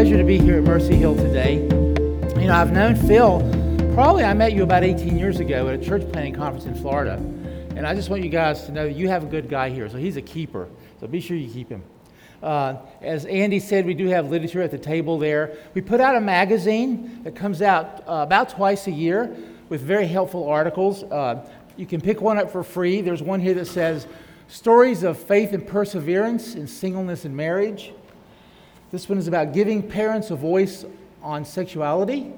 pleasure to be here at Mercy Hill today. You know, I've known Phil, probably I met you about 18 years ago at a church planting conference in Florida. And I just want you guys to know that you have a good guy here. So he's a keeper. So be sure you keep him. Uh, as Andy said, we do have literature at the table there. We put out a magazine that comes out uh, about twice a year with very helpful articles. Uh, you can pick one up for free. There's one here that says Stories of Faith and Perseverance in Singleness and Marriage. This one is about giving parents a voice on sexuality.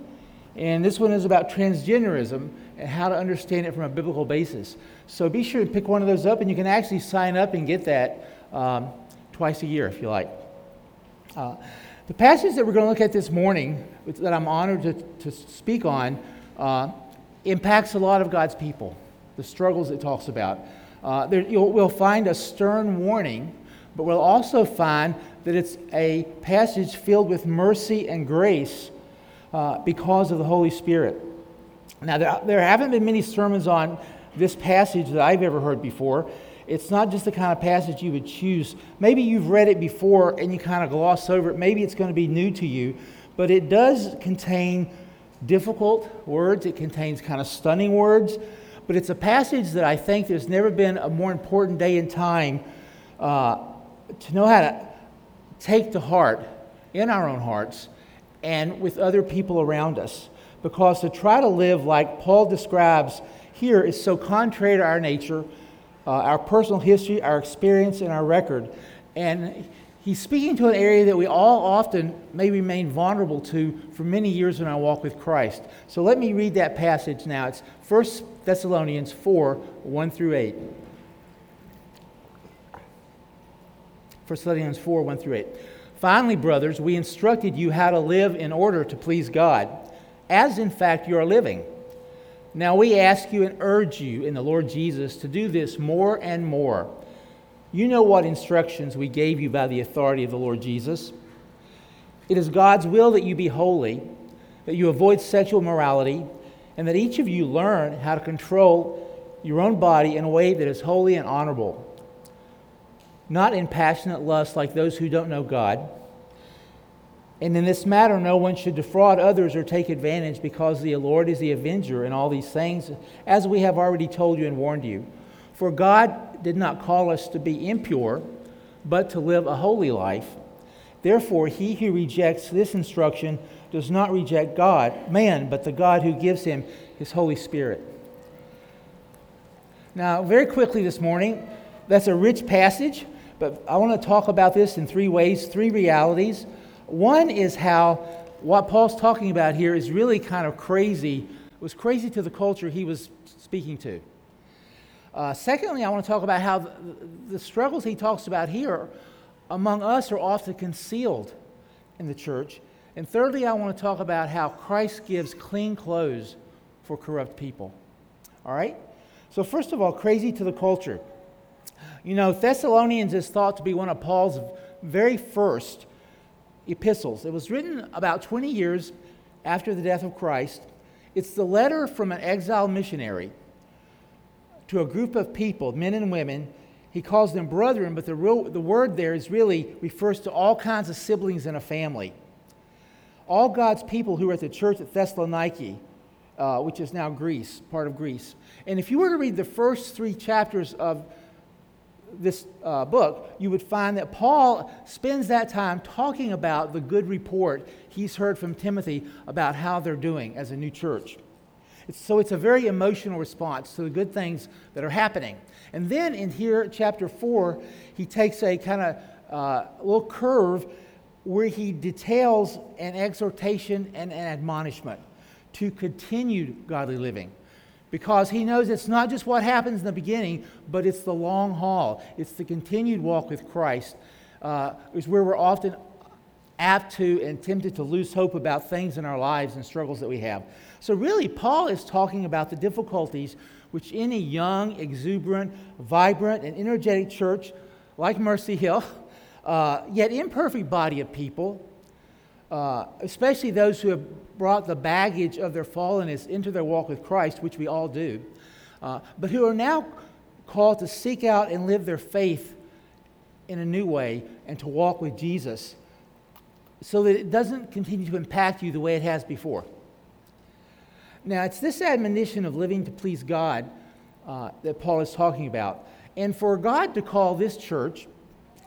And this one is about transgenderism and how to understand it from a biblical basis. So be sure to pick one of those up, and you can actually sign up and get that um, twice a year if you like. Uh, the passage that we're going to look at this morning, that I'm honored to, to speak on, uh, impacts a lot of God's people, the struggles it talks about. Uh, there, we'll find a stern warning, but we'll also find that it's a passage filled with mercy and grace uh, because of the Holy Spirit. Now, there, there haven't been many sermons on this passage that I've ever heard before. It's not just the kind of passage you would choose. Maybe you've read it before and you kind of gloss over it. Maybe it's going to be new to you, but it does contain difficult words, it contains kind of stunning words. But it's a passage that I think there's never been a more important day in time uh, to know how to take to heart in our own hearts and with other people around us. Because to try to live like Paul describes here is so contrary to our nature, uh, our personal history, our experience, and our record. And he's speaking to an area that we all often may remain vulnerable to for many years in our walk with Christ. So let me read that passage now. It's 1 Thessalonians 4 1 through 8. Thessalonians 4 1 through 8. Finally, brothers, we instructed you how to live in order to please God, as in fact you are living. Now we ask you and urge you in the Lord Jesus to do this more and more. You know what instructions we gave you by the authority of the Lord Jesus. It is God's will that you be holy, that you avoid sexual morality, and that each of you learn how to control your own body in a way that is holy and honorable not in passionate lust like those who don't know God. And in this matter, no one should defraud others or take advantage because the Lord is the avenger in all these things, as we have already told you and warned you. For God did not call us to be impure, but to live a holy life. Therefore, he who rejects this instruction does not reject God, man, but the God who gives him his Holy Spirit. Now, very quickly this morning, that's a rich passage. But I want to talk about this in three ways, three realities. One is how what Paul's talking about here is really kind of crazy. It was crazy to the culture he was speaking to. Uh, secondly, I want to talk about how the, the struggles he talks about here among us are often concealed in the church. And thirdly, I want to talk about how Christ gives clean clothes for corrupt people. All right? So, first of all, crazy to the culture. You know, Thessalonians is thought to be one of Paul's very first epistles. It was written about 20 years after the death of Christ. It's the letter from an exiled missionary to a group of people, men and women. He calls them brethren, but the, real, the word there is really refers to all kinds of siblings in a family. All God's people who were at the church at Thessaloniki, uh, which is now Greece, part of Greece. And if you were to read the first three chapters of this uh, book, you would find that Paul spends that time talking about the good report he's heard from Timothy about how they're doing as a new church. It's, so it's a very emotional response to the good things that are happening. And then in here, chapter 4, he takes a kind of uh, little curve where he details an exhortation and an admonishment to continue godly living because he knows it's not just what happens in the beginning, but it's the long haul. It's the continued walk with Christ, uh, is where we're often apt to and tempted to lose hope about things in our lives and struggles that we have. So, really, Paul is talking about the difficulties which any young, exuberant, vibrant, and energetic church like Mercy Hill, uh, yet imperfect body of people, uh, especially those who have brought the baggage of their fallenness into their walk with Christ, which we all do, uh, but who are now called to seek out and live their faith in a new way and to walk with Jesus so that it doesn't continue to impact you the way it has before. Now, it's this admonition of living to please God uh, that Paul is talking about. And for God to call this church,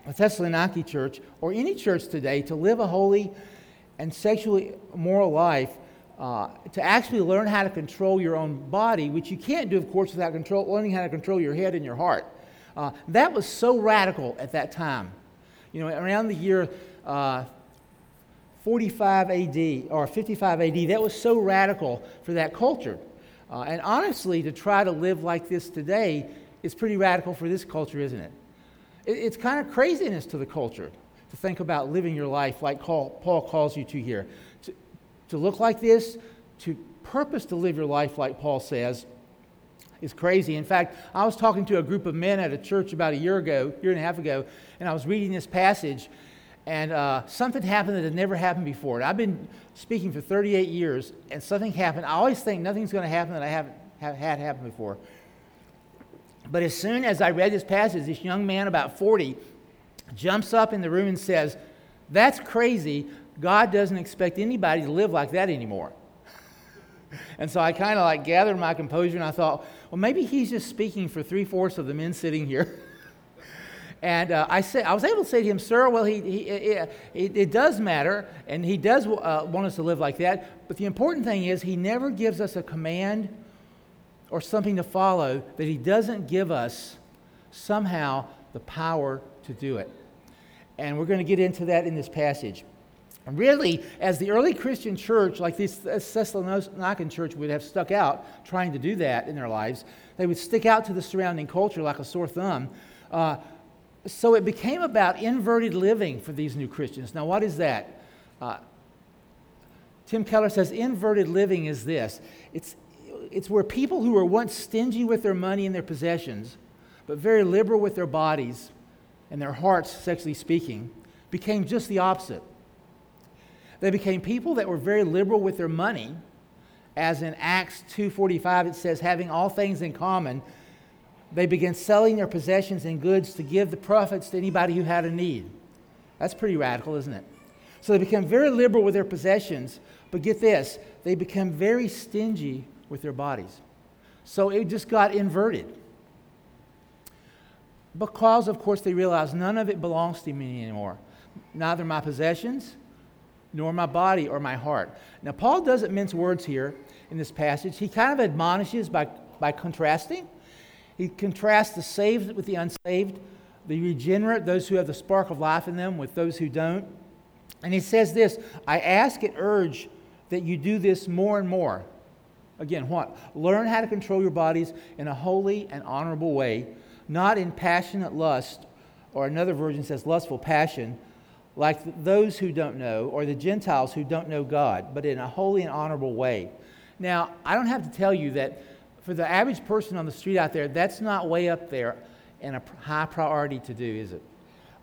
the Thessaloniki church, or any church today, to live a holy and sexually moral life, uh, to actually learn how to control your own body, which you can't do, of course, without control, learning how to control your head and your heart. Uh, that was so radical at that time. You know, around the year uh, 45 AD or 55 AD, that was so radical for that culture. Uh, and honestly, to try to live like this today is pretty radical for this culture, isn't it? it it's kind of craziness to the culture to think about living your life like Paul calls you to here. To, to look like this, to purpose to live your life like Paul says, is crazy. In fact, I was talking to a group of men at a church about a year ago, year and a half ago, and I was reading this passage, and uh, something happened that had never happened before. And I've been speaking for 38 years, and something happened. I always think nothing's going to happen that I haven't have, had happen before. But as soon as I read this passage, this young man, about 40, jumps up in the room and says, That's crazy. God doesn't expect anybody to live like that anymore. and so I kind of like gathered my composure and I thought, well, maybe he's just speaking for three fourths of the men sitting here. and uh, I, say, I was able to say to him, Sir, well, he, he, it, it, does matter, and he does uh, want us to live like that. But the important thing is, he never gives us a command or something to follow that he doesn't give us somehow the power to do it. And we're going to get into that in this passage. Really, as the early Christian church, like this Thessalonican church, would have stuck out trying to do that in their lives, they would stick out to the surrounding culture like a sore thumb. Uh, so it became about inverted living for these new Christians. Now, what is that? Uh, Tim Keller says inverted living is this it's, it's where people who were once stingy with their money and their possessions, but very liberal with their bodies, and their hearts, sexually speaking, became just the opposite. They became people that were very liberal with their money, as in Acts 2:45 it says having all things in common, they began selling their possessions and goods to give the profits to anybody who had a need. That's pretty radical, isn't it? So they became very liberal with their possessions, but get this, they became very stingy with their bodies. So it just got inverted because, of course, they realize none of it belongs to me anymore. Neither my possessions, nor my body or my heart. Now, Paul doesn't mince words here in this passage. He kind of admonishes by, by contrasting. He contrasts the saved with the unsaved, the regenerate, those who have the spark of life in them, with those who don't. And he says this I ask and urge that you do this more and more. Again, what? Learn how to control your bodies in a holy and honorable way not in passionate lust, or another version says lustful passion, like those who don't know, or the Gentiles who don't know God, but in a holy and honorable way. Now, I don't have to tell you that for the average person on the street out there, that's not way up there and a high priority to do, is it?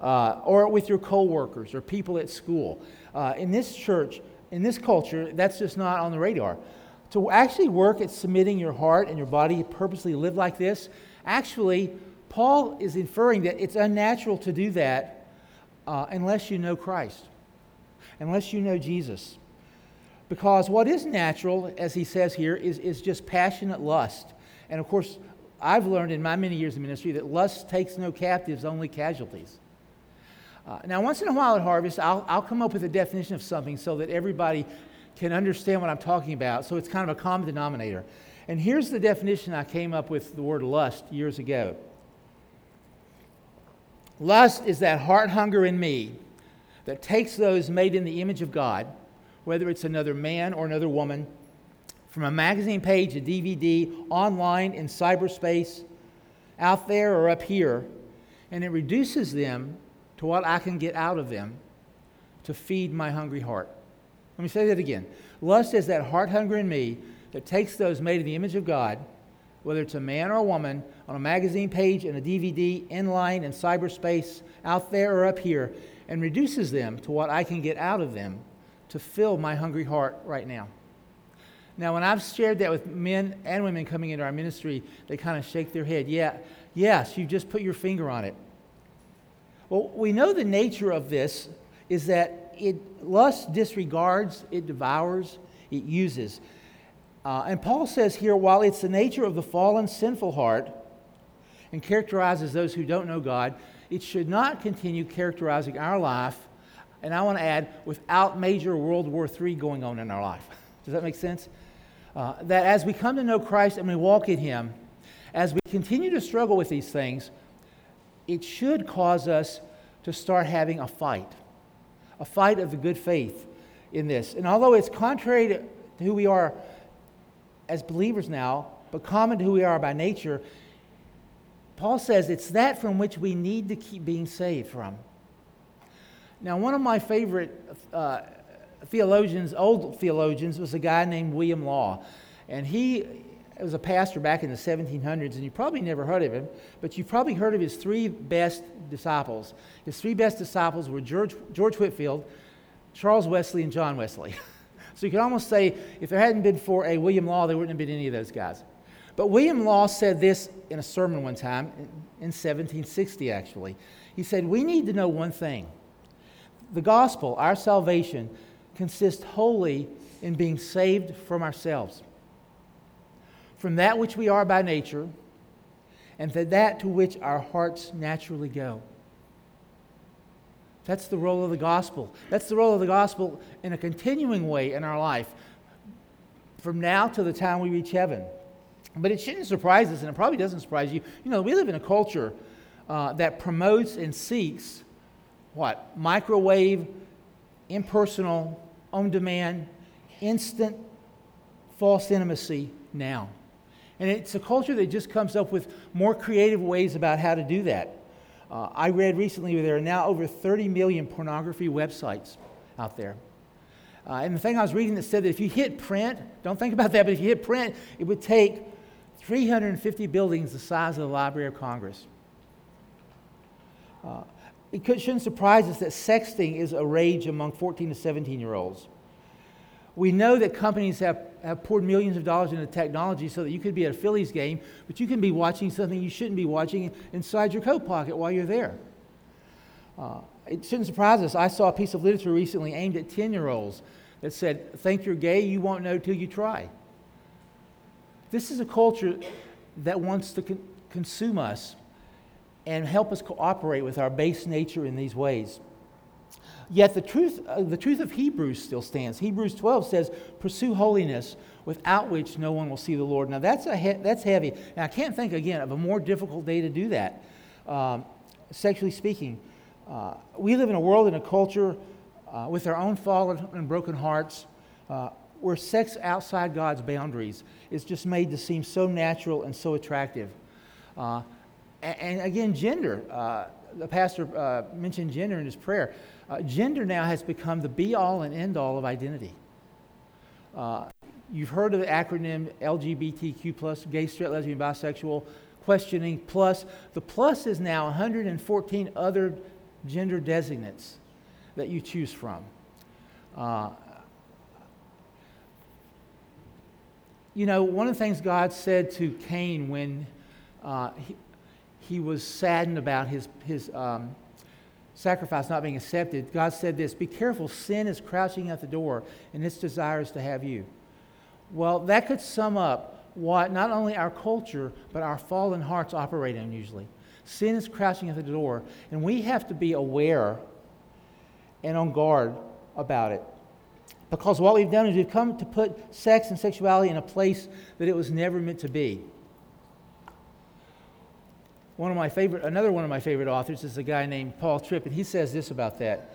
Uh, or with your coworkers or people at school. Uh, in this church, in this culture, that's just not on the radar. To actually work at submitting your heart and your body, purposely live like this, actually Paul is inferring that it's unnatural to do that uh, unless you know Christ, unless you know Jesus. Because what is natural, as he says here, is, is just passionate lust. And of course, I've learned in my many years of ministry that lust takes no captives, only casualties. Uh, now, once in a while at Harvest, I'll, I'll come up with a definition of something so that everybody can understand what I'm talking about. So it's kind of a common denominator. And here's the definition I came up with the word lust years ago Lust is that heart hunger in me that takes those made in the image of God, whether it's another man or another woman, from a magazine page, a DVD, online, in cyberspace, out there or up here, and it reduces them to what I can get out of them to feed my hungry heart. Let me say that again. Lust is that heart hunger in me that takes those made in the image of God whether it's a man or a woman, on a magazine page, in a DVD, in line, in cyberspace, out there or up here, and reduces them to what I can get out of them to fill my hungry heart right now. Now, when I've shared that with men and women coming into our ministry, they kind of shake their head. Yeah, yes, you just put your finger on it. Well, we know the nature of this is that it lust disregards, it devours, it uses. Uh, and Paul says here, while it's the nature of the fallen, sinful heart and characterizes those who don't know God, it should not continue characterizing our life, and I want to add, without major World War III going on in our life. Does that make sense? Uh, that as we come to know Christ and we walk in Him, as we continue to struggle with these things, it should cause us to start having a fight, a fight of the good faith in this. And although it's contrary to who we are as believers now, but common to who we are by nature, Paul says it's that from which we need to keep being saved from. Now, one of my favorite uh, theologians, old theologians, was a guy named William Law. And he was a pastor back in the 1700s, and you probably never heard of him, but you've probably heard of his three best disciples. His three best disciples were George, George Whitefield, Charles Wesley, and John Wesley. so you could almost say if there hadn't been for a William Law, there wouldn't have been any of those guys. But William Law said this in a sermon one time, in 1760 actually. He said, We need to know one thing the gospel, our salvation, consists wholly in being saved from ourselves from that which we are by nature and to that to which our hearts naturally go. That's the role of the gospel. That's the role of the gospel in a continuing way in our life from now to the time we reach heaven. But it shouldn't surprise us, and it probably doesn't surprise you. You know, we live in a culture uh, that promotes and seeks what? Microwave, impersonal, on demand, instant, false intimacy now. And it's a culture that just comes up with more creative ways about how to do that. Uh, I read recently there are now over 30 million pornography websites out there. Uh, and the thing I was reading that said that if you hit print, don't think about that, but if you hit print, it would take 350 buildings the size of the Library of Congress. Uh, it shouldn't surprise us that sexting is a rage among 14 to 17 year olds. We know that companies have, have poured millions of dollars into technology so that you could be at a Phillies game, but you can be watching something you shouldn't be watching inside your coat pocket while you're there. Uh, it shouldn't surprise us. I saw a piece of literature recently aimed at 10 year olds that said, Think you're gay, you won't know till you try. This is a culture that wants to con- consume us and help us cooperate with our base nature in these ways. Yet the truth, uh, the truth of Hebrews still stands. Hebrews 12 says, Pursue holiness, without which no one will see the Lord. Now, that's, a he- that's heavy. And I can't think, again, of a more difficult day to do that, um, sexually speaking. Uh, we live in a world and a culture uh, with our own fallen and broken hearts uh, where sex outside God's boundaries is just made to seem so natural and so attractive. Uh, and, and, again, gender. Uh, the pastor mentioned gender in his prayer. Uh, gender now has become the be all and end all of identity. Uh, you've heard of the acronym LGBTQ, plus, gay, straight, lesbian, bisexual, questioning, plus. The plus is now 114 other gender designates that you choose from. Uh, you know, one of the things God said to Cain when uh, he, he was saddened about his, his um, sacrifice not being accepted, God said this Be careful, sin is crouching at the door, and its desires to have you. Well, that could sum up what not only our culture, but our fallen hearts operate in usually. Sin is crouching at the door, and we have to be aware and on guard about it. Because what we've done is we've come to put sex and sexuality in a place that it was never meant to be one of my favorite, another one of my favorite authors is a guy named Paul Tripp, and he says this about that.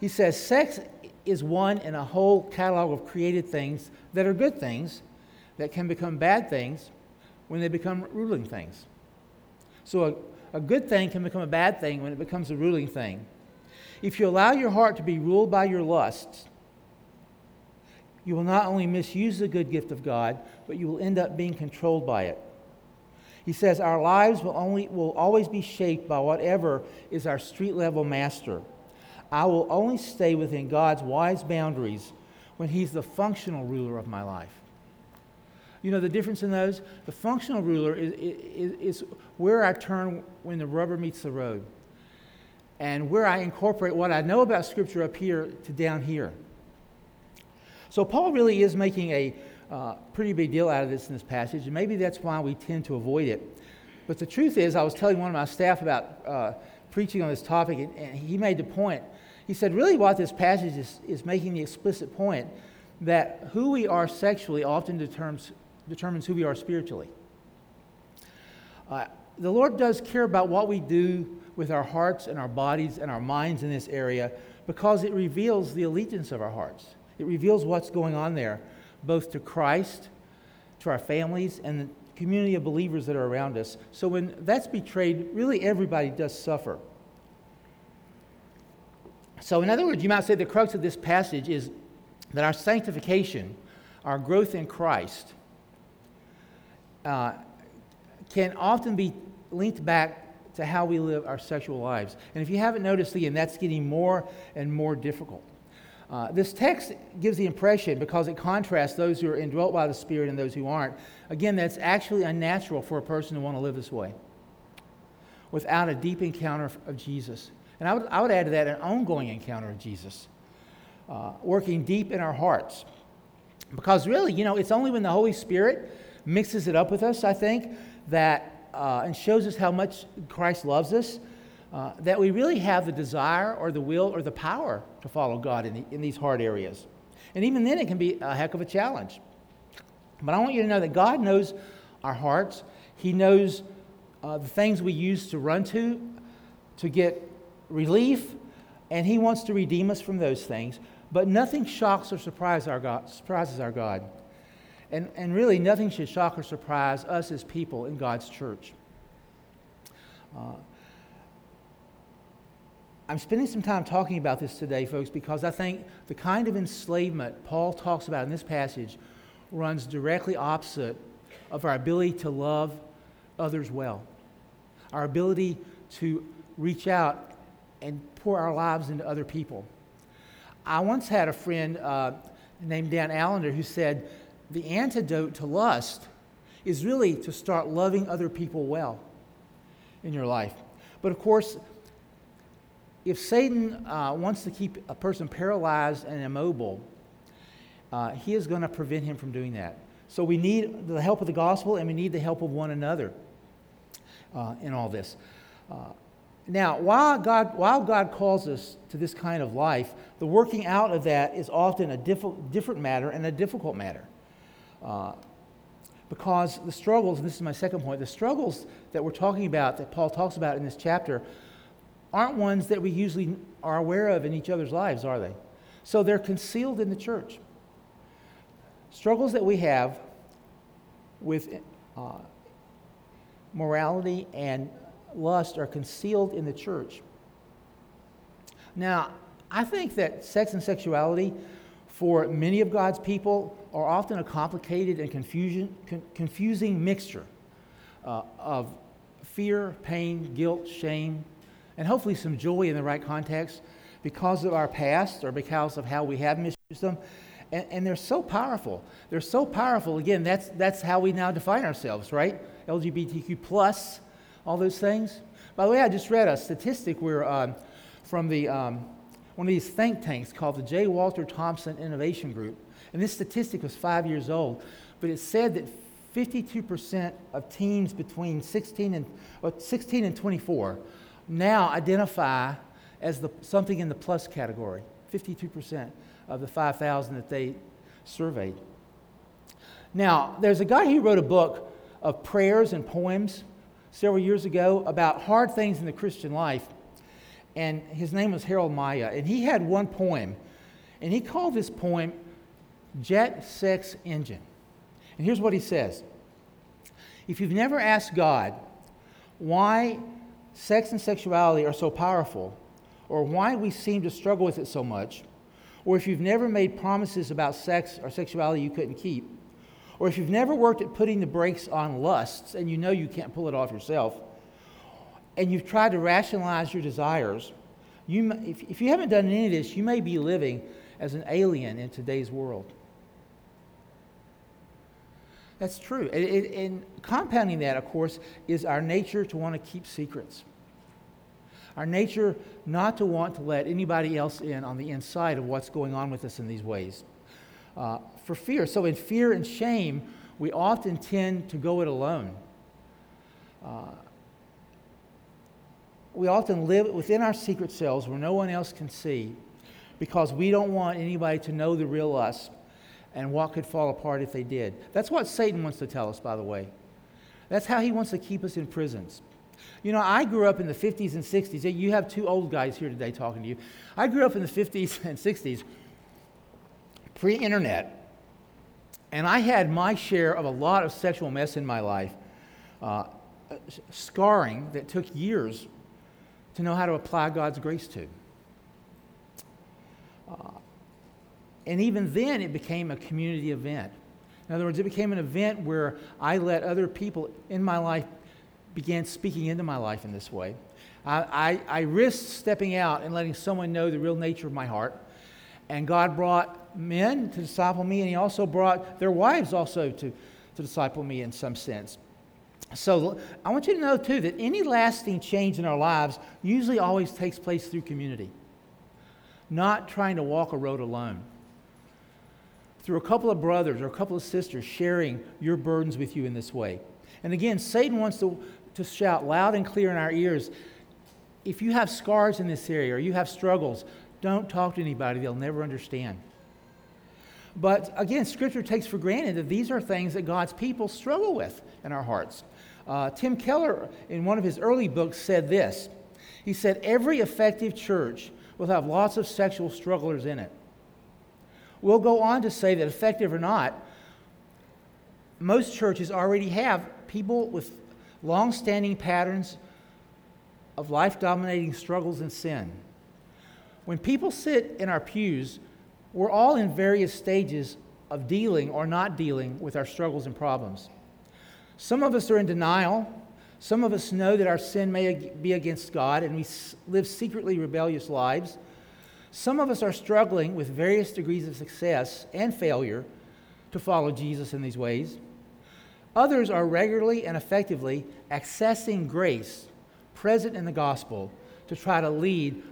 He says, Sex is one in a whole catalog of created things that are good things that can become bad things when they become ruling things. So a, a good thing can become a bad thing when it becomes a ruling thing. If you allow your heart to be ruled by your lusts, you will not only misuse the good gift of God, but you will end up being controlled by it. He says our lives will, only, will always be shaped by whatever is our street level master. I will only stay within God's wise boundaries when He's the functional ruler of my life. You know the difference in those? The functional ruler is, is, is where I turn when the rubber meets the road. and where I incorporate what I know about Scripture up here to down here. So, Paul really is making a uh, pretty big deal out of this in this passage, and maybe that's why we tend to avoid it. But the truth is, I was telling one of my staff about uh, preaching on this topic, and, and, he made the point. He said, really, what this passage is, is making the explicit point that who we are sexually often determines, determines who we are spiritually. Uh, the Lord does care about what we do with our hearts and our bodies and our minds in this area because it reveals the allegiance of our hearts. It reveals what's going on there, both to Christ, to our families, and the community of believers that are around us. So when that's betrayed, really everybody does suffer. So, in other words, you might say the crux of this passage is that our sanctification, our growth in Christ, uh, can often be linked back to how we live our sexual lives. And if you haven't noticed, again, that's getting more and more difficult. Uh, this text gives the impression, because it contrasts those who are indwelt by the Spirit and those who aren't, again, that's actually unnatural for a person to want to live this way without a deep encounter of Jesus. And I would, I would add to that an ongoing encounter of Jesus, uh, working deep in our hearts. Because really, you know, it's only when the Holy Spirit mixes it up with us, I think, that uh, and shows us how much Christ loves us, uh, that we really have the desire or the will or the power to follow God in, the, in these hard areas. And even then, it can be a heck of a challenge. But I want you to know that God knows our hearts. He knows uh, the things we use to run to, to get relief, and He wants to redeem us from those things. But nothing shocks or surprises our God. Surprises our God. And, and really, nothing should shock or surprise us as people in God's church. Uh, I'm spending some time talking about this today, folks, because I think the kind of enslavement Paul talks about in this passage runs directly opposite of our ability to love others well, our ability to reach out and pour our lives into other people. I once had a friend uh, named Dan Allender who said, the antidote to lust is really to start loving other people well in your life. But of course, if Satan uh, wants to keep a person paralyzed and immobile, uh, he is going to prevent him from doing that. So we need the help of the gospel and we need the help of one another uh, in all this. Uh, now, while God, while God calls us to this kind of life, the working out of that is often a diff- different matter and a difficult matter. Uh, because the struggles, and this is my second point, the struggles that we're talking about, that Paul talks about in this chapter, aren't ones that we usually are aware of in each other's lives, are they? So they're concealed in the church. Struggles that we have with uh, morality and lust are concealed in the church. Now, I think that sex and sexuality for many of God's people are often a complicated and confusion, con- confusing mixture uh, of fear, pain, guilt, shame, and hopefully some joy in the right context because of our past or because of how we have misused them. And, and, they're so powerful. They're so powerful. Again, that's, that's how we now define ourselves, right? LGBTQ plus, all those things. By the way, I just read a statistic where um, from the um, one of these think tanks called the J. Walter Thompson Innovation Group. And this statistic was five years old, but it said that 52% of teens between 16 and, well, 16 and 24 now identify as the, something in the plus category. 52% of the 5,000 that they surveyed. Now, there's a guy who wrote a book of prayers and poems several years ago about hard things in the Christian life and his name was Harold Myra, and he had one poem, and he called this poem Jet Sex Engine. And here's what he says If you've never asked God why sex and sexuality are so powerful, or why we seem to struggle with it so much, or if you've never made promises about sex or sexuality you couldn't keep, or if you've never worked at putting the brakes on lusts and you know you can't pull it off yourself, and you've tried to rationalize your desires, you, if, if you haven't done any of this, you may be living as an alien in today's world. That's true. And, compounding that, of course, is our nature to want to keep secrets. Our nature not to want to let anybody else in on the inside of what's going on with us in these ways. Uh, for fear. So, in fear and shame, we often tend to go it alone. Uh, we often live within our secret selves where no one else can see because we don't want anybody to know the real us and what could fall apart if they did. That's what Satan wants to tell us, by the way. That's how he wants to keep us in prisons. You know, I grew up in the 50s and 60s. You have two old guys here today talking to you. I grew up in the 50s and 60s, pre internet, and I had my share of a lot of sexual mess in my life, uh, scarring that took years to know how to apply God's grace to. Uh, and even then, it became a community event. In other words, it became an event where I let other people in my life begin speaking into my life in this way. I, I, I risked stepping out and letting someone know the real nature of my heart. And God brought men to disciple me, and He also brought their wives also to, to disciple me in some sense. So I want you to know, too, that any lasting change in our lives usually always takes place through community, not trying to walk a road alone. Through a couple of brothers or a couple of sisters sharing your burdens with you in this way. And again, Satan wants to, to shout loud and clear in our ears if you have scars in this area or you have struggles, don't talk to anybody, they'll never understand. But again, Scripture takes for granted that these are things that God's people struggle with in our hearts. Uh, Tim Keller, in one of his early books, said this. He said, Every effective church will have lots of sexual strugglers in it. We'll go on to say that, effective or not, most churches already have people with long standing patterns of life dominating struggles and sin. When people sit in our pews, we're all in various stages of dealing or not dealing with our struggles and problems. Some of us are in denial. Some of us know that our sin may be against God and we live secretly rebellious lives. Some of us are struggling with various degrees of success and failure to follow Jesus in these ways. Others are regularly and effectively accessing grace present in the gospel to try to lead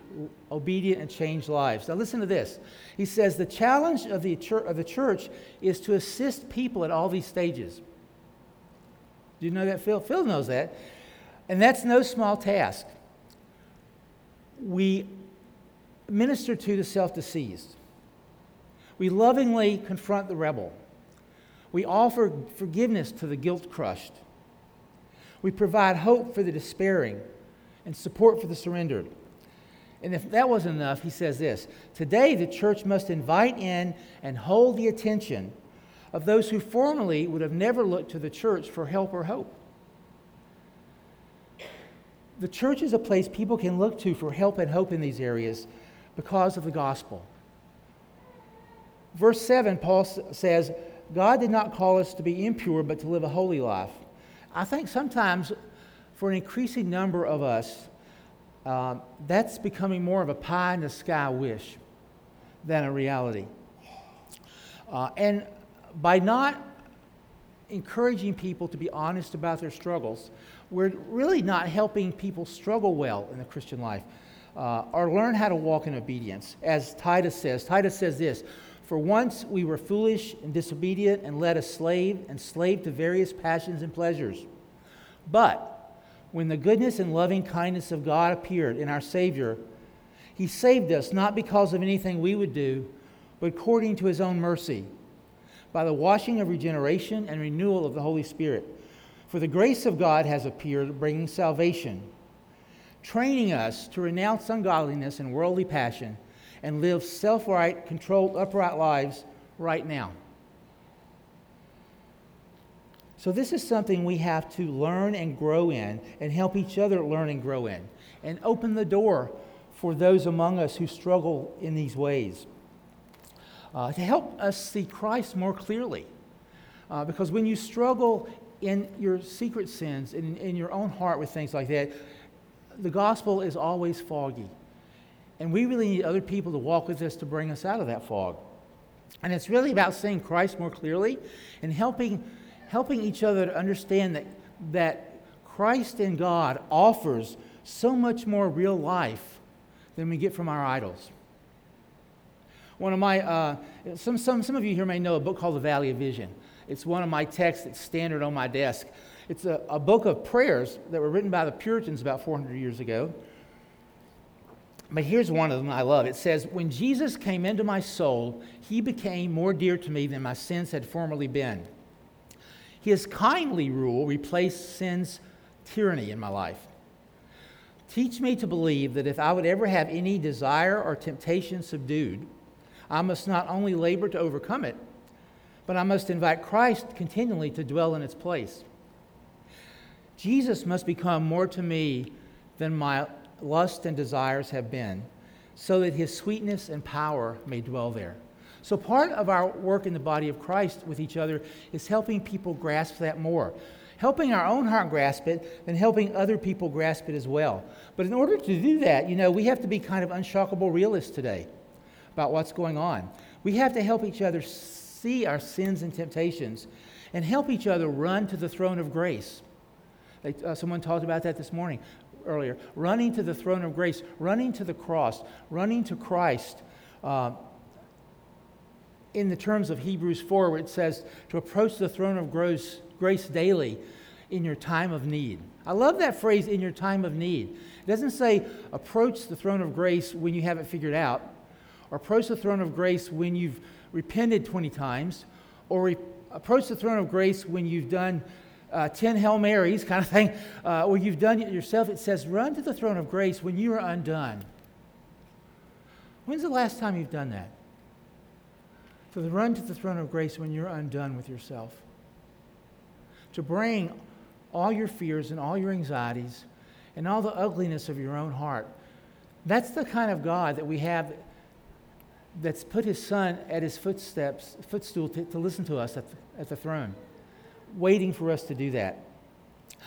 obedient and changed lives. Now, listen to this. He says the challenge of the, church, of the church is to assist people at all these stages. Do you know that, Phil? Phil knows that. And that's no small task. We minister to the self deceased, we lovingly confront the rebel, we offer forgiveness to the guilt crushed, we provide hope for the despairing and support for the surrendered. And if that wasn't enough, he says this Today, the church must invite in and hold the attention of those who formerly would have never looked to the church for help or hope. The church is a place people can look to for help and hope in these areas because of the gospel. Verse 7, Paul says, God did not call us to be impure, but to live a holy life. I think sometimes for an increasing number of us, uh, that's becoming more of a pie in the sky wish than a reality. Uh, and by not encouraging people to be honest about their struggles, we're really not helping people struggle well in the Christian life uh, or learn how to walk in obedience. As Titus says, Titus says this For once we were foolish and disobedient and led a slave and slave to various passions and pleasures. But when the goodness and loving kindness of God appeared in our Savior, He saved us not because of anything we would do, but according to His own mercy by the washing of regeneration and renewal of the Holy Spirit. For the grace of God has appeared, bringing salvation, training us to renounce ungodliness and worldly passion and live self right, controlled, upright lives right now. So, this is something we have to learn and grow in and help each other learn and grow in and open the door for those among us who struggle in these ways uh, to help us see Christ more clearly. Uh, because when you struggle in your secret sins, in, in your own heart with things like that, the gospel is always foggy. And we really need other people to walk with us to bring us out of that fog. And it's really about seeing Christ more clearly and helping, helping each other to understand that, that Christ in God offers so much more real life than we get from our idols. One of my, uh, some, some, some of you here may know a book called The Valley of Vision. It's one of my texts that's standard on my desk. It's a, a book of prayers that were written by the Puritans about 400 years ago. But here's one of them I love. It says, When Jesus came into my soul, he became more dear to me than my sins had formerly been. His kindly rule replaced sin's tyranny in my life. Teach me to believe that if I would ever have any desire or temptation subdued, I must not only labor to overcome it, but I must invite Christ continually to dwell in its place. Jesus must become more to me than my lust and desires have been, so that his sweetness and power may dwell there. So, part of our work in the body of Christ with each other is helping people grasp that more. Helping our own heart grasp it, and helping other people grasp it as well. But in order to do that, you know, we have to be kind of unshockable realists today about what's going on. We have to help each other see our sins and temptations and help each other run to the throne of grace. Like, uh, someone talked about that this morning earlier. Running to the throne of grace, running to the cross, running to Christ. Uh, in the terms of Hebrews 4, where it says to approach the throne of grace, grace daily in your time of need. I love that phrase, in your time of need. It doesn't say approach the throne of grace when you have it figured out, or approach the throne of grace when you've repented 20 times, or re- approach the throne of grace when you've done uh, 10 Hail Marys kind of thing, uh, you've done it yourself. It says, run to the throne of grace when you are undone. When's the last time you've done that? To the run to the throne of grace when you're undone with yourself. To bring all your fears and all your anxieties and all the ugliness of your own heart. That's the kind of God that we have that's put his son at his footsteps, footstool to, to listen to us at the, at the throne waiting for us to do that.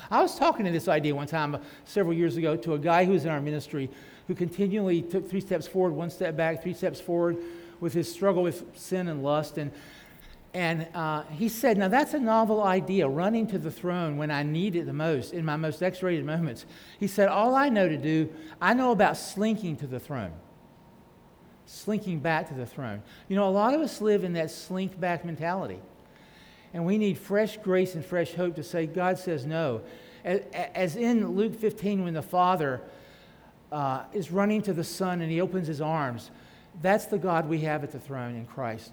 I was talking to this idea one time uh, several years ago to a guy who was in our ministry who continually took three steps forward, one step back, three steps forward with his struggle with sin and lust. And, and uh, he said, Now that's a novel idea, running to the throne when I need it the most, in my most X rated moments. He said, All I know to do, I know about slinking to the throne. Slinking back to the throne. You know, a lot of us live in that slink back mentality. And we need fresh grace and fresh hope to say, God says no. As in Luke 15, when the Father uh, is running to the Son and he opens his arms, that's the God we have at the throne in Christ.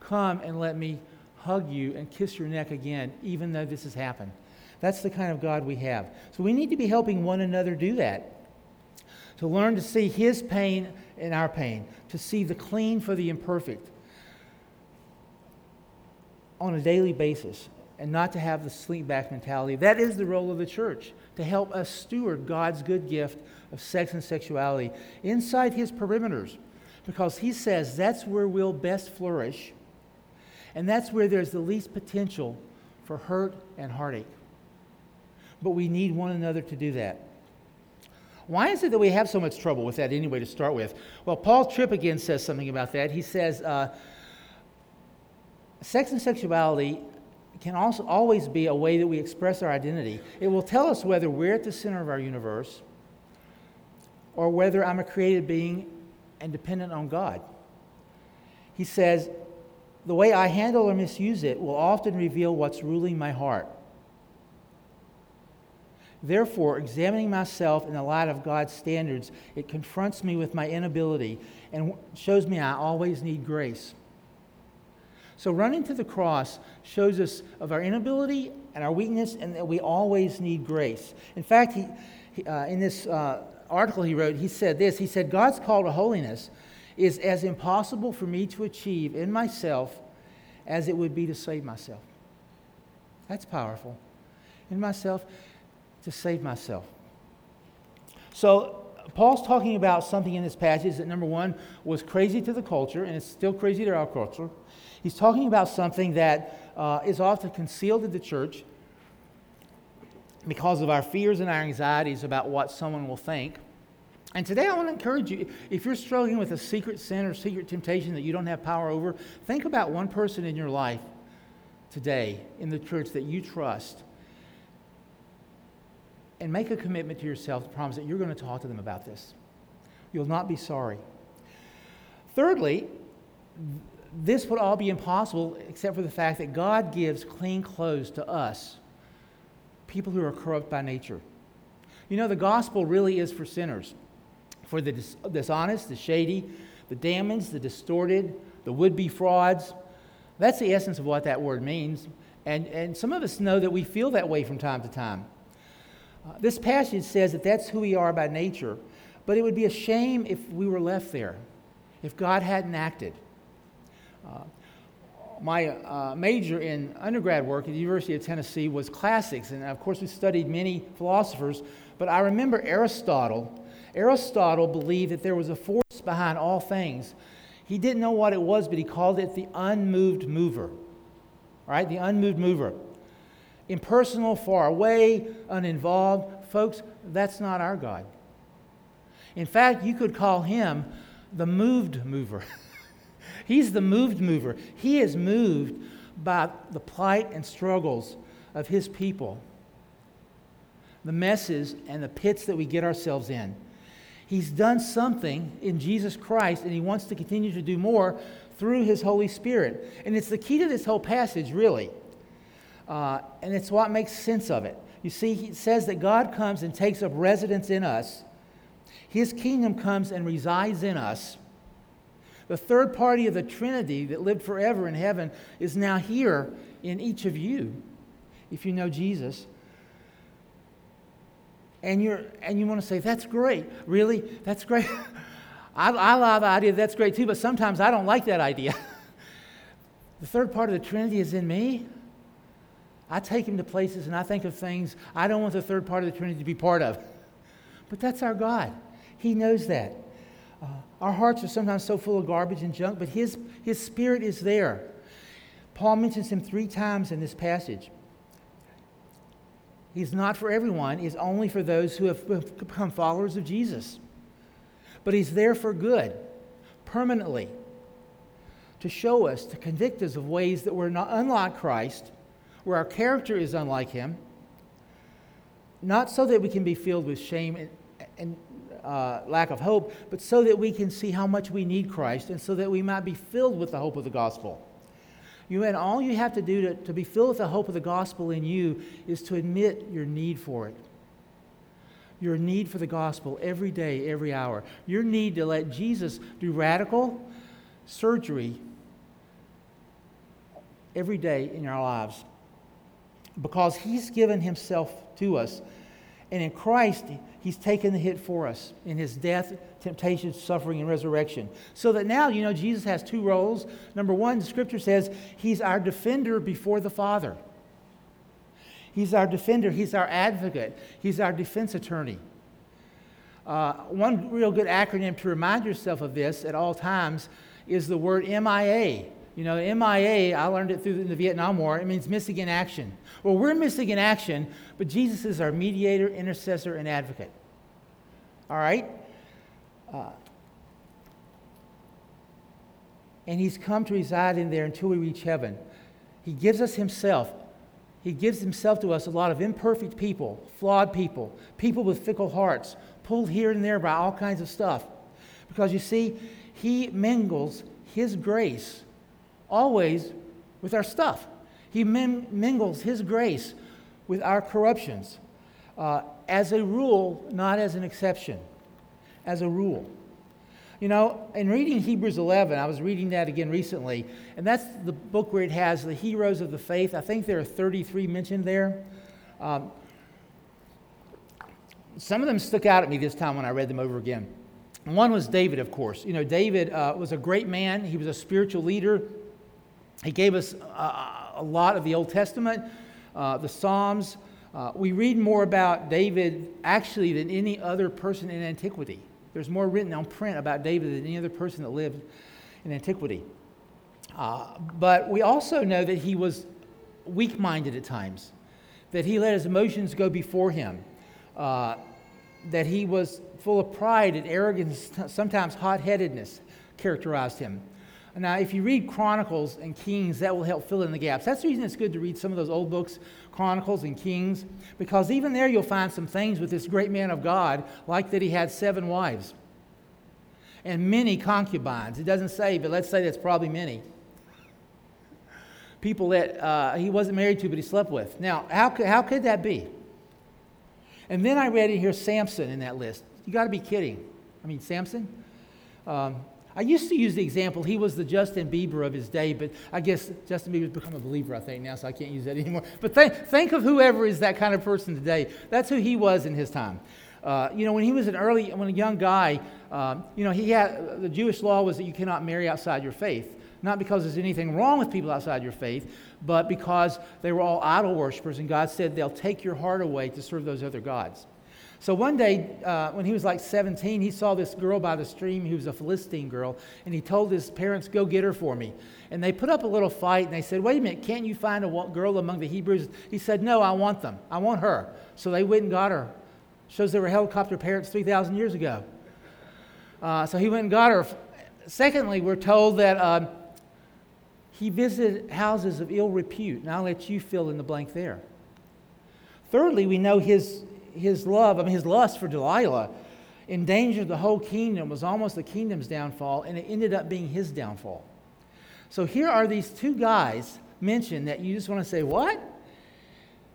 Come and let me hug you and kiss your neck again, even though this has happened. That's the kind of God we have. So we need to be helping one another do that. To learn to see his pain in our pain, to see the clean for the imperfect, on a daily basis and not to have the slink back mentality. That is the role of the church, to help us steward God's good gift of sex and sexuality inside his perimeters. Because he says that's where we'll best flourish, and that's where there's the least potential for hurt and heartache. But we need one another to do that. Why is it that we have so much trouble with that anyway to start with? Well, Paul Tripp again says something about that. He says, uh, sex and sexuality can also always be a way that we express our identity. It will tell us whether we're at the center of our universe or whether I'm a created being and dependent on God. He says, the way I handle or misuse it will often reveal what's ruling my heart. Therefore, examining myself in the light of God's standards, it confronts me with my inability and shows me I always need grace. So, running to the cross shows us of our inability and our weakness, and that we always need grace. In fact, he, he uh, in this uh, article he wrote, he said this He said, God's call to holiness is as impossible for me to achieve in myself as it would be to save myself. That's powerful. In myself, to save myself. So, Paul's talking about something in this passage that, number one, was crazy to the culture, and it's still crazy to our culture. He's talking about something that uh, is often concealed in the church because of our fears and our anxieties about what someone will think. And today I want to encourage you if you're struggling with a secret sin or secret temptation that you don't have power over, think about one person in your life today in the church that you trust and make a commitment to yourself to promise that you're going to talk to them about this. You'll not be sorry. Thirdly, this would all be impossible except for the fact that God gives clean clothes to us, people who are corrupt by nature. You know, the gospel really is for sinners, for the dis- dishonest, the shady, the damaged, the distorted, the would be frauds. That's the essence of what that word means. And, and some of us know that we feel that way from time to time. Uh, this passage says that that's who we are by nature, but it would be a shame if we were left there, if God hadn't acted. Uh, my uh, major in undergrad work at the University of Tennessee was classics, and of course, we studied many philosophers, but I remember Aristotle. Aristotle believed that there was a force behind all things. He didn't know what it was, but he called it the unmoved mover. All right, the unmoved mover. Impersonal, far away, uninvolved. Folks, that's not our God. In fact, you could call him the moved mover. He's the moved mover. He is moved by the plight and struggles of his people, the messes and the pits that we get ourselves in. He's done something in Jesus Christ, and he wants to continue to do more through his Holy Spirit. And it's the key to this whole passage, really. Uh, and it's what makes sense of it. You see, he says that God comes and takes up residence in us, his kingdom comes and resides in us. The third party of the Trinity that lived forever in heaven is now here in each of you, if you know Jesus. And, you're, and you want to say, that's great. Really? That's great. I, I love the idea that's great too, but sometimes I don't like that idea. the third part of the Trinity is in me. I take him to places and I think of things I don't want the third part of the Trinity to be part of. But that's our God. He knows that. Uh, our hearts are sometimes so full of garbage and junk, but his, his spirit is there. Paul mentions him three times in this passage. He's not for everyone, he's only for those who have become followers of Jesus. But he's there for good, permanently, to show us, to convict us of ways that we're not unlike Christ, where our character is unlike him, not so that we can be filled with shame and, and uh, lack of hope, but so that we can see how much we need Christ and so that we might be filled with the hope of the gospel. You and all you have to do to, to be filled with the hope of the gospel in you is to admit your need for it. Your need for the gospel every day, every hour. Your need to let Jesus do radical surgery every day in our lives. Because he's given himself to us. And in Christ, He's taken the hit for us in his death, temptation, suffering, and resurrection. So that now, you know, Jesus has two roles. Number one, the scripture says he's our defender before the Father. He's our defender, he's our advocate, he's our defense attorney. Uh, one real good acronym to remind yourself of this at all times is the word MIA. You know, MIA, I learned it through the Vietnam War, it means missing in action. Well, we're missing in action, but Jesus is our mediator, intercessor, and advocate. All right? Uh, and he's come to reside in there until we reach heaven. He gives us himself. He gives himself to us a lot of imperfect people, flawed people, people with fickle hearts, pulled here and there by all kinds of stuff. Because you see, he mingles his grace always with our stuff. He mingles His grace with our corruptions. Uh, as a rule, not as an exception. As a rule. You know, in reading Hebrews 11, I was reading that again recently, and that's the book where it has the heroes of the faith. I think there are 33 mentioned there. Um, some of them stuck out at me this time when I read them over again. One was David, of course. You know, David uh, was a great man, he was a spiritual leader, he gave us a, a lot of the Old Testament, uh, the Psalms. Uh, we read more about David actually than any other person in antiquity. There's more written on print about David than any other person that lived in antiquity. Uh, but we also know that he was weak minded at times, that he let his emotions go before him, uh, that he was full of pride and arrogance, sometimes hot headedness characterized him. Now, if you read Chronicles and Kings, that will help fill in the gaps. That's the reason it's good to read some of those old books, Chronicles and Kings, because even there you'll find some things with this great man of God, like that he had seven wives and many concubines. It doesn't say, but let's say that's probably many. People that uh, he wasn't married to, but he slept with. Now, how could, how could that be? And then I read in here Samson in that list. You got to be kidding. I mean, Samson? Um, I used to use the example, he was the Justin Bieber of his day, but I guess Justin Bieber's become a believer, I think, now, so I can't use that anymore. But think, think of whoever is that kind of person today. That's who he was in his time. Uh, you know, when he was an early, when a young guy, um, you know, he had, the Jewish law was that you cannot marry outside your faith. Not because there's anything wrong with people outside your faith, but because they were all idol worshippers, and God said they'll take your heart away to serve those other gods. So one day, uh, when he was like 17, he saw this girl by the stream who was a Philistine girl, and he told his parents, Go get her for me. And they put up a little fight, and they said, Wait a minute, can't you find a girl among the Hebrews? He said, No, I want them. I want her. So they went and got her. Shows they were helicopter parents 3,000 years ago. Uh, so he went and got her. Secondly, we're told that um, he visited houses of ill repute, and I'll let you fill in the blank there. Thirdly, we know his his love, I mean, his lust for Delilah endangered the whole kingdom, was almost the kingdom's downfall, and it ended up being his downfall. So here are these two guys mentioned that you just want to say, what?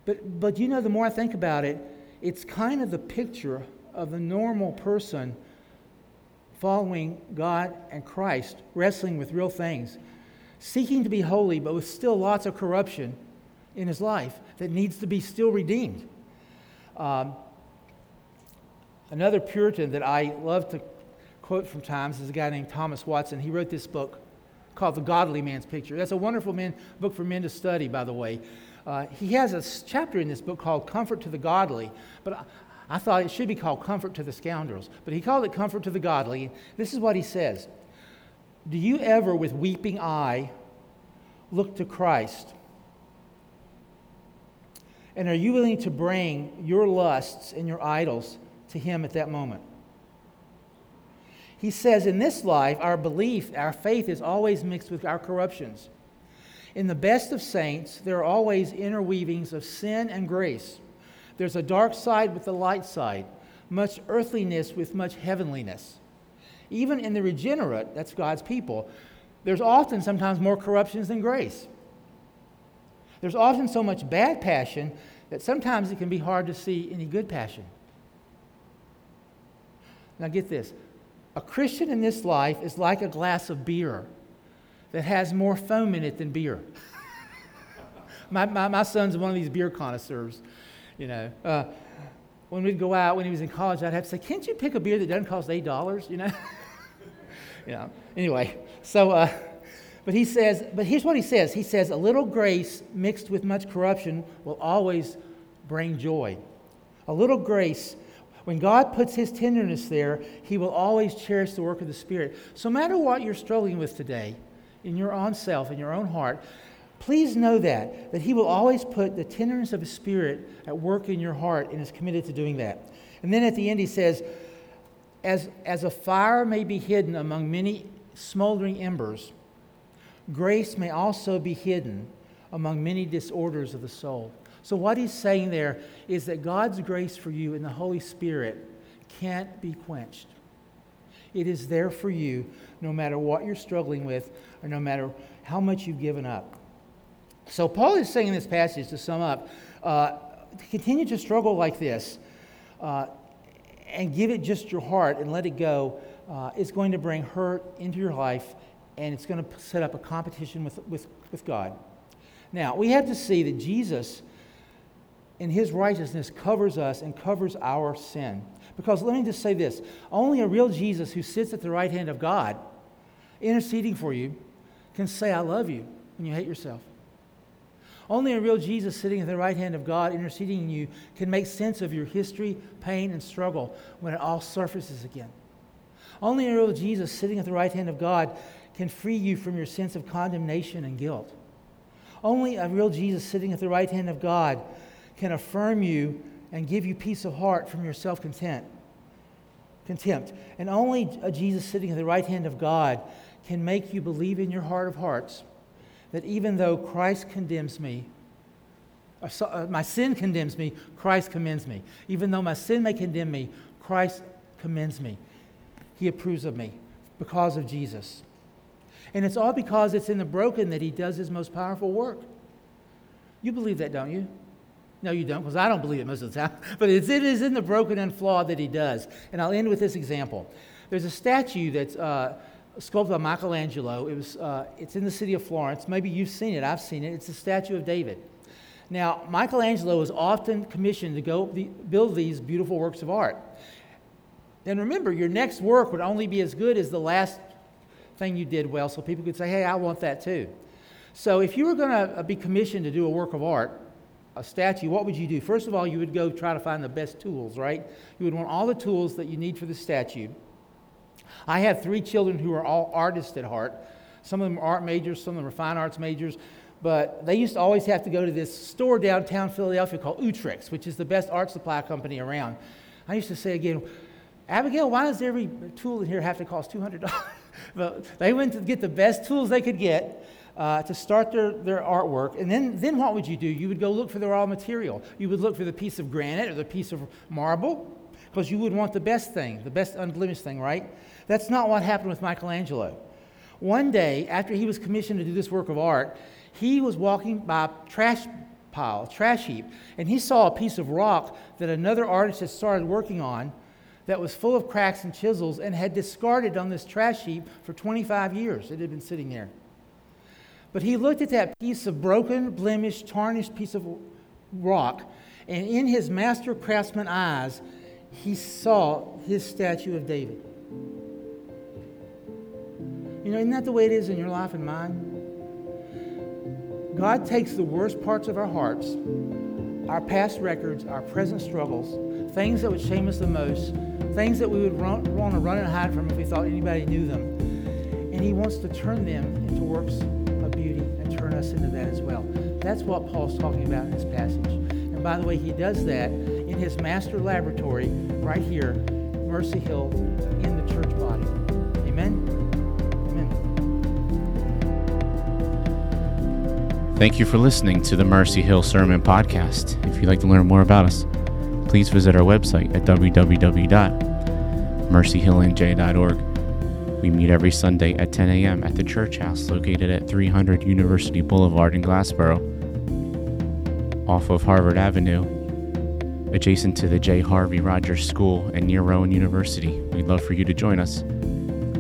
But, but you know, the more I think about it, it's kind of the picture of the normal person following God and Christ, wrestling with real things, seeking to be holy, but with still lots of corruption in his life that needs to be still redeemed. Um, another Puritan that I love to quote from times is a guy named Thomas Watson. He wrote this book called The Godly Man's Picture. That's a wonderful man, book for men to study, by the way. Uh, he has a chapter in this book called Comfort to the Godly, but I, I thought it should be called Comfort to the Scoundrels. But he called it Comfort to the Godly. This is what he says Do you ever, with weeping eye, look to Christ? And are you willing to bring your lusts and your idols to Him at that moment? He says, in this life, our belief, our faith is always mixed with our corruptions. In the best of saints, there are always interweavings of sin and grace. There's a dark side with the light side, much earthliness with much heavenliness. Even in the regenerate, that's God's people, there's often sometimes more corruptions than grace. There's often so much bad passion that sometimes it can be hard to see any good passion. Now, get this a Christian in this life is like a glass of beer that has more foam in it than beer. my, my, my, son's one of these beer connoisseurs. You know, uh, when we'd go out when he was in college, I'd have to say, "Can't you pick a beer that doesn't cost eight dollars?" You know. you know. Anyway, so uh, but he says, but here's what he says. He says, a little grace mixed with much corruption will always bring joy. A little grace, when God puts his tenderness there, he will always cherish the work of the Spirit. So, no matter what you're struggling with today, in your own self, in your own heart, please know that, that he will always put the tenderness of his Spirit at work in your heart and is committed to doing that. And then at the end, he says, as, as a fire may be hidden among many smoldering embers, grace may also be hidden among many disorders of the soul. So, what he's saying there is that God's grace for you in the Holy Spirit can't be quenched. It is there for you no matter what you're struggling with or no matter how much you've given up. So, Paul is saying in this passage, to sum up, uh, continue to struggle like this uh, and give it just your heart and let it go uh, is going to bring hurt into your life and it's going to set up a competition with, with, with God. Now, we have to see that Jesus, in his righteousness, covers us and covers our sin. Because let me just say this only a real Jesus who sits at the right hand of God, interceding for you, can say, I love you when you hate yourself. Only a real Jesus sitting at the right hand of God, interceding in you, can make sense of your history, pain, and struggle when it all surfaces again. Only a real Jesus sitting at the right hand of God can free you from your sense of condemnation and guilt. Only a real Jesus sitting at the right hand of God can affirm you and give you peace of heart from your self content. contempt. And only a Jesus sitting at the right hand of God can make you believe in your heart of hearts that even though Christ condemns me, uh, uh, my sin condemns me, Christ commends me. Even though my sin may condemn me, Christ commends me. He approves of me because of Jesus. And it's all because it's in the broken that he does his most powerful work. You believe that, don't you? No, you don't, because I don't believe it most of the time. But it is in the broken and flawed that he does. And I'll end with this example. There's a statue that's uh, sculpted by Michelangelo. It was, uh, it's in the city of Florence. Maybe you've seen it. I've seen it. It's the statue of David. Now, Michelangelo was often commissioned to go build these beautiful works of art. And remember, your next work would only be as good as the last thing you did well, so people could say, hey, I want that too. So if you were going to uh, be commissioned to do a work of art, a statue, what would you do? First of all, you would go try to find the best tools, right? You would want all the tools that you need for the statue. I have three children who are all artists at heart. Some of them are art majors, some of them are fine arts majors. But they used to always have to go to this store downtown Philadelphia called Utrecht, which is the best art supply company around. I used to say again, Abigail, why does every tool in here have to cost $200? but they went to get the best tools they could get uh, to start their, their artwork. And then, then what would you do? You would go look for the raw material. You would look for the piece of granite or the piece of marble because you would want the best thing, the best unblemished thing, right? That's not what happened with Michelangelo. One day, after he was commissioned to do this work of art, he was walking by a trash pile, trash heap, and he saw a piece of rock that another artist had started working on that was full of cracks and chisels and had discarded on this trash heap for 25 years. It had been sitting there. But he looked at that piece of broken, blemished, tarnished piece of rock, and in his master craftsman eyes, he saw his statue of David. You know, isn't that the way it is in your life and mine? God takes the worst parts of our hearts, our past records, our present struggles, things that would shame us the most, things that we would run, want to run and hide from if we thought anybody knew them. And He wants to turn them into works of beauty and turn us into that as well. That's what Paul's talking about in this passage. And by the way, he does that in his master laboratory right here, Mercy Hill, in the church body. Amen. Amen. Thank you for listening to the Mercy Hill Sermon Podcast. If you'd like to learn more about us, please visit our website at www.mercyhillnj.org. We meet every Sunday at 10 a.m. at the church house located at 300 University Boulevard in Glassboro, off of Harvard Avenue, adjacent to the J. Harvey Rodgers School and near Rowan University. We'd love for you to join us.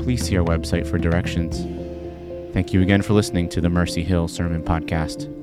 Please see our website for directions. Thank you again for listening to the Mercy Hill Sermon Podcast.